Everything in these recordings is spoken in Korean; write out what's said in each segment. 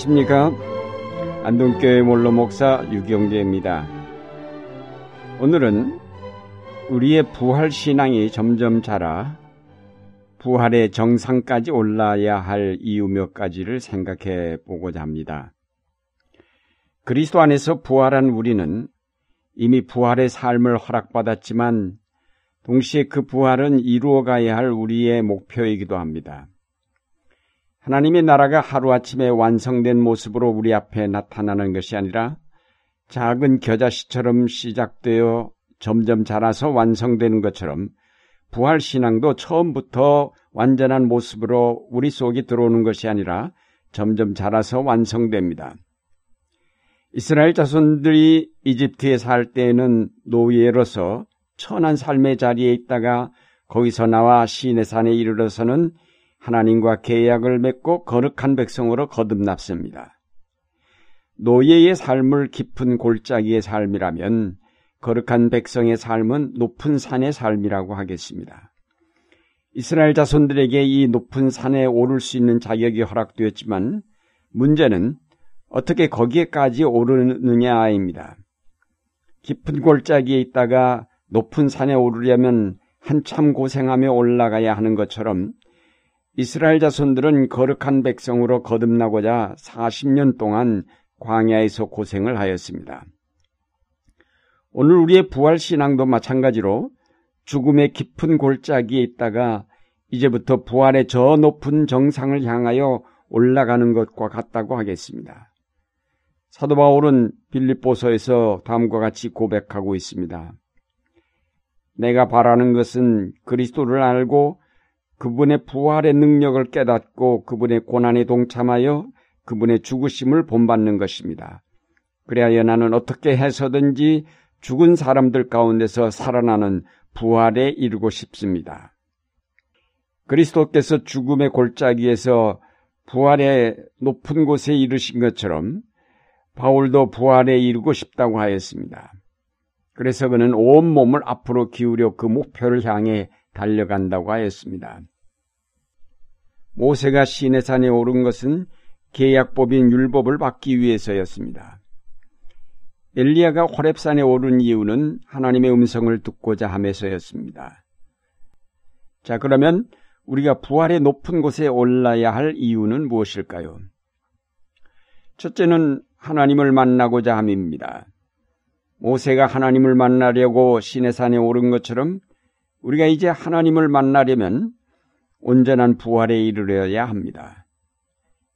안녕하십니까? 안동교회 몰로 목사 유경재입니다. 오늘은 우리의 부활 신앙이 점점 자라 부활의 정상까지 올라야 할 이유 몇 가지를 생각해 보고자 합니다. 그리스도 안에서 부활한 우리는 이미 부활의 삶을 허락받았지만 동시에 그 부활은 이루어가야 할 우리의 목표이기도 합니다. 하나님의 나라가 하루아침에 완성된 모습으로 우리 앞에 나타나는 것이 아니라 작은 겨자씨처럼 시작되어 점점 자라서 완성되는 것처럼 부활신앙도 처음부터 완전한 모습으로 우리 속에 들어오는 것이 아니라 점점 자라서 완성됩니다. 이스라엘 자손들이 이집트에 살 때에는 노예로서 천한 삶의 자리에 있다가 거기서 나와 시내 산에 이르러서는 하나님과 계약을 맺고 거룩한 백성으로 거듭났습니다. 노예의 삶을 깊은 골짜기의 삶이라면 거룩한 백성의 삶은 높은 산의 삶이라고 하겠습니다. 이스라엘 자손들에게 이 높은 산에 오를 수 있는 자격이 허락되었지만 문제는 어떻게 거기에까지 오르느냐입니다. 깊은 골짜기에 있다가 높은 산에 오르려면 한참 고생하며 올라가야 하는 것처럼 이스라엘 자손들은 거룩한 백성으로 거듭나고자 40년 동안 광야에서 고생을 하였습니다. 오늘 우리의 부활 신앙도 마찬가지로 죽음의 깊은 골짜기에 있다가 이제부터 부활의 저 높은 정상을 향하여 올라가는 것과 같다고 하겠습니다. 사도 바울은 빌립보서에서 다음과 같이 고백하고 있습니다. 내가 바라는 것은 그리스도를 알고 그분의 부활의 능력을 깨닫고 그분의 고난에 동참하여 그분의 죽으심을 본받는 것입니다. 그래야 나는 어떻게 해서든지 죽은 사람들 가운데서 살아나는 부활에 이르고 싶습니다. 그리스도께서 죽음의 골짜기에서 부활의 높은 곳에 이르신 것처럼 바울도 부활에 이르고 싶다고 하였습니다. 그래서 그는 온 몸을 앞으로 기울여 그 목표를 향해 달려간다고 하였습니다. 모세가 시내산에 오른 것은 계약법인 율법을 받기 위해서였습니다. 엘리야가 호렙산에 오른 이유는 하나님의 음성을 듣고자 함에서였습니다. 자, 그러면 우리가 부활의 높은 곳에 올라야 할 이유는 무엇일까요? 첫째는 하나님을 만나고자 함입니다. 모세가 하나님을 만나려고 시내산에 오른 것처럼 우리가 이제 하나님을 만나려면 온전한 부활에 이르러야 합니다.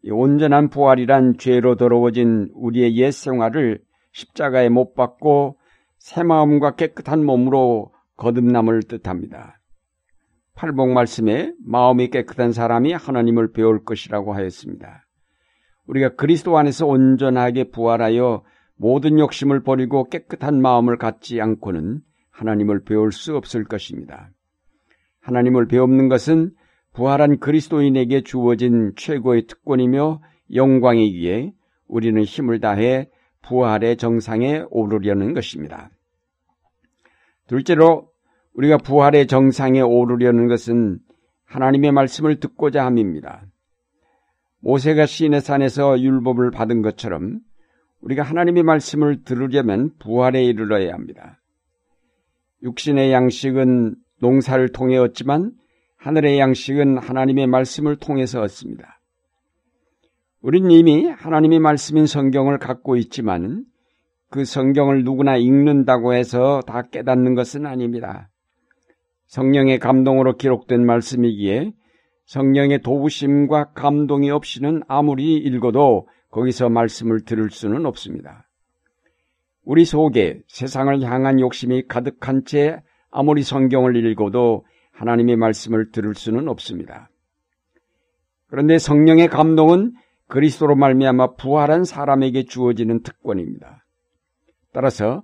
이 온전한 부활이란 죄로 더러워진 우리의 옛 생활을 십자가에 못 박고 새 마음과 깨끗한 몸으로 거듭남을 뜻합니다. 팔복 말씀에 마음이 깨끗한 사람이 하나님을 배울 것이라고 하였습니다. 우리가 그리스도 안에서 온전하게 부활하여 모든 욕심을 버리고 깨끗한 마음을 갖지 않고는 하나님을 배울 수 없을 것입니다. 하나님을 배우는 것은 부활한 그리스도인에게 주어진 최고의 특권이며 영광이기에 우리는 힘을 다해 부활의 정상에 오르려는 것입니다. 둘째로 우리가 부활의 정상에 오르려는 것은 하나님의 말씀을 듣고자 함입니다. 모세가 시내 산에서 율법을 받은 것처럼 우리가 하나님의 말씀을 들으려면 부활에 이르러야 합니다. 육신의 양식은 농사를 통해 얻지만 하늘의 양식은 하나님의 말씀을 통해서 얻습니다. 우린 이미 하나님의 말씀인 성경을 갖고 있지만 그 성경을 누구나 읽는다고 해서 다 깨닫는 것은 아닙니다. 성령의 감동으로 기록된 말씀이기에 성령의 도우심과 감동이 없이는 아무리 읽어도 거기서 말씀을 들을 수는 없습니다. 우리 속에 세상을 향한 욕심이 가득한 채 아무리 성경을 읽어도 하나님의 말씀을 들을 수는 없습니다. 그런데 성령의 감동은 그리스도로 말미암아 부활한 사람에게 주어지는 특권입니다. 따라서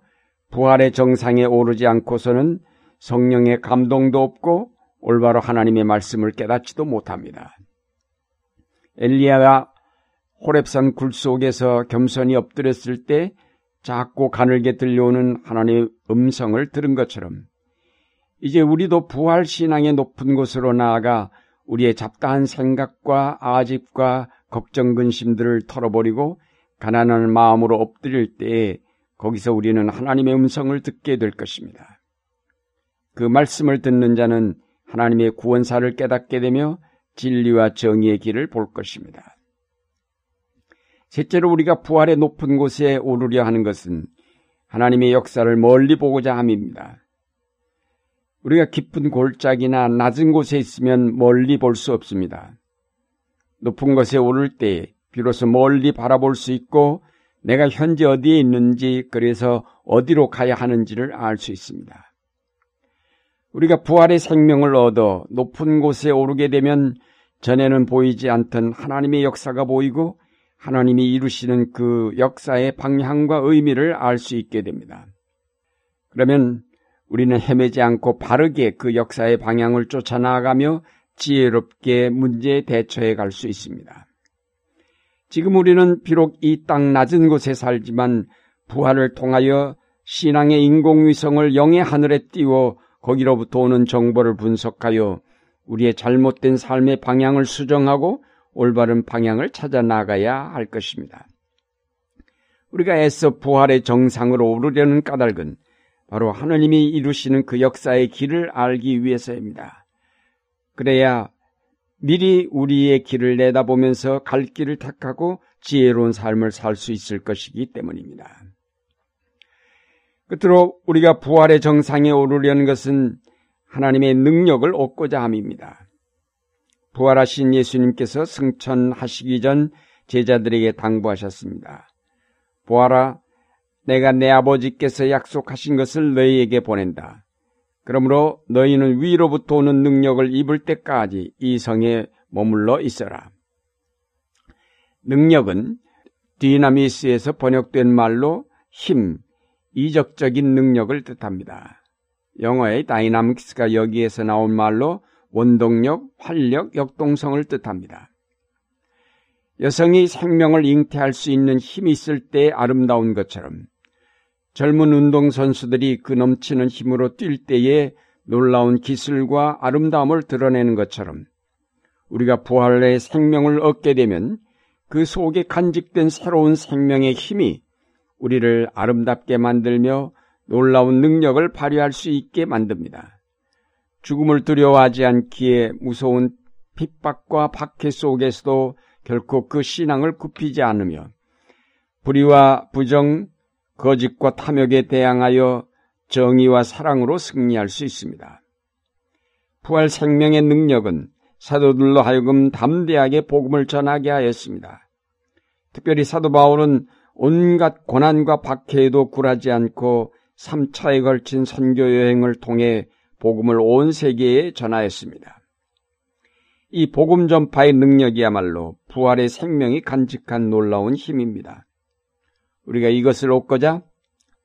부활의 정상에 오르지 않고서는 성령의 감동도 없고 올바로 하나님의 말씀을 깨닫지도 못합니다. 엘리야가 호랩산 굴 속에서 겸손히 엎드렸을 때 작고 가늘게 들려오는 하나님의 음성을 들은 것처럼 이제 우리도 부활 신앙의 높은 곳으로 나아가 우리의 잡다한 생각과 아집과 걱정 근심들을 털어버리고 가난한 마음으로 엎드릴 때에 거기서 우리는 하나님의 음성을 듣게 될 것입니다. 그 말씀을 듣는 자는 하나님의 구원사를 깨닫게 되며 진리와 정의의 길을 볼 것입니다. 셋째로 우리가 부활의 높은 곳에 오르려 하는 것은 하나님의 역사를 멀리 보고자 함입니다. 우리가 깊은 골짜기나 낮은 곳에 있으면 멀리 볼 수 없습니다. 높은 곳에 오를 때 비로소 멀리 바라볼 수 있고 내가 현재 어디에 있는지 그래서 어디로 가야 하는지를 알 수 있습니다. 우리가 부활의 생명을 얻어 높은 곳에 오르게 되면 전에는 보이지 않던 하나님의 역사가 보이고 하나님이 이루시는 그 역사의 방향과 의미를 알 수 있게 됩니다. 그러면 우리는 헤매지 않고 바르게 그 역사의 방향을 쫓아 나아가며 지혜롭게 문제에 대처해 갈 수 있습니다. 지금 우리는 비록 이 땅 낮은 곳에 살지만 부활을 통하여 신앙의 인공위성을 영의 하늘에 띄워 거기로부터 오는 정보를 분석하여 우리의 잘못된 삶의 방향을 수정하고 올바른 방향을 찾아 나가야 할 것입니다. 우리가 애써 부활의 정상으로 오르려는 까닭은 바로 하느님이 이루시는 그 역사의 길을 알기 위해서입니다. 그래야 미리 우리의 길을 내다보면서 갈 길을 택하고 지혜로운 삶을 살 수 있을 것이기 때문입니다. 끝으로 우리가 부활의 정상에 오르려는 것은 하나님의 능력을 얻고자 함입니다. 부활하신 예수님께서 승천하시기 전 제자들에게 당부하셨습니다. 보아라, 내가 내 아버지께서 약속하신 것을 너희에게 보낸다. 그러므로 너희는 위로부터 오는 능력을 입을 때까지 이 성에 머물러 있어라. 능력은 디나미스에서 번역된 말로 힘, 이적적인 능력을 뜻합니다. 영어의 dynamics가 여기에서 나온 말로 원동력, 활력, 역동성을 뜻합니다. 여성이 생명을 잉태할 수 있는 힘이 있을 때 아름다운 것처럼 젊은 운동선수들이 그 넘치는 힘으로 뛸 때에 놀라운 기술과 아름다움을 드러내는 것처럼 우리가 부활의 생명을 얻게 되면 그 속에 간직된 새로운 생명의 힘이 우리를 아름답게 만들며 놀라운 능력을 발휘할 수 있게 만듭니다. 죽음을 두려워하지 않기에 무서운 핍박과 박해 속에서도 결코 그 신앙을 굽히지 않으며 불의와 부정, 거짓과 탐욕에 대항하여 정의와 사랑으로 승리할 수 있습니다. 부활 생명의 능력은 사도들로 하여금 담대하게 복음을 전하게 하였습니다. 특별히 사도 바울은 온갖 고난과 박해에도 굴하지 않고 3차에 걸친 선교 여행을 통해 복음을 온 세계에 전하였습니다. 이 복음 전파의 능력이야말로 부활의 생명이 간직한 놀라운 힘입니다. 우리가 이것을 얻고자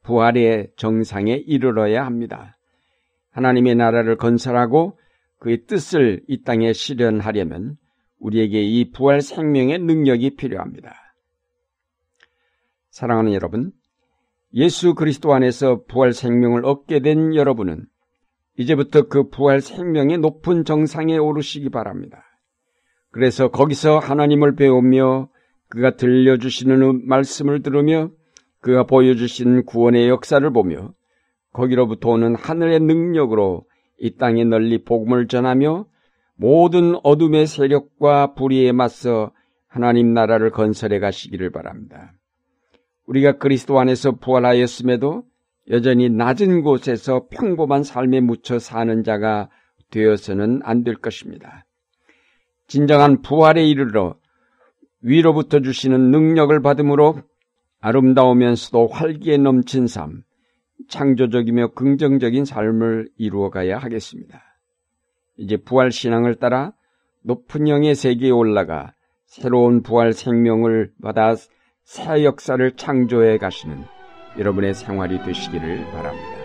부활의 정상에 이르러야 합니다. 하나님의 나라를 건설하고 그의 뜻을 이 땅에 실현하려면 우리에게 이 부활 생명의 능력이 필요합니다. 사랑하는 여러분, 예수 그리스도 안에서 부활 생명을 얻게 된 여러분은 이제부터 그 부활 생명의 높은 정상에 오르시기 바랍니다. 그래서 거기서 하나님을 배우며 그가 들려주시는 말씀을 들으며 그가 보여주신 구원의 역사를 보며 거기로부터 오는 하늘의 능력으로 이 땅에 널리 복음을 전하며 모든 어둠의 세력과 불의에 맞서 하나님 나라를 건설해 가시기를 바랍니다. 우리가 그리스도 안에서 부활하였음에도 여전히 낮은 곳에서 평범한 삶에 묻혀 사는 자가 되어서는 안 될 것입니다. 진정한 부활에 이르러 위로부터 주시는 능력을 받음으로 아름다우면서도 활기에 넘친 삶, 창조적이며 긍정적인 삶을 이루어가야 하겠습니다. 이제 부활 신앙을 따라 높은 영의 세계에 올라가 새로운 부활 생명을 받아 새 역사를 창조해 가시는 여러분의 생활이 되시기를 바랍니다.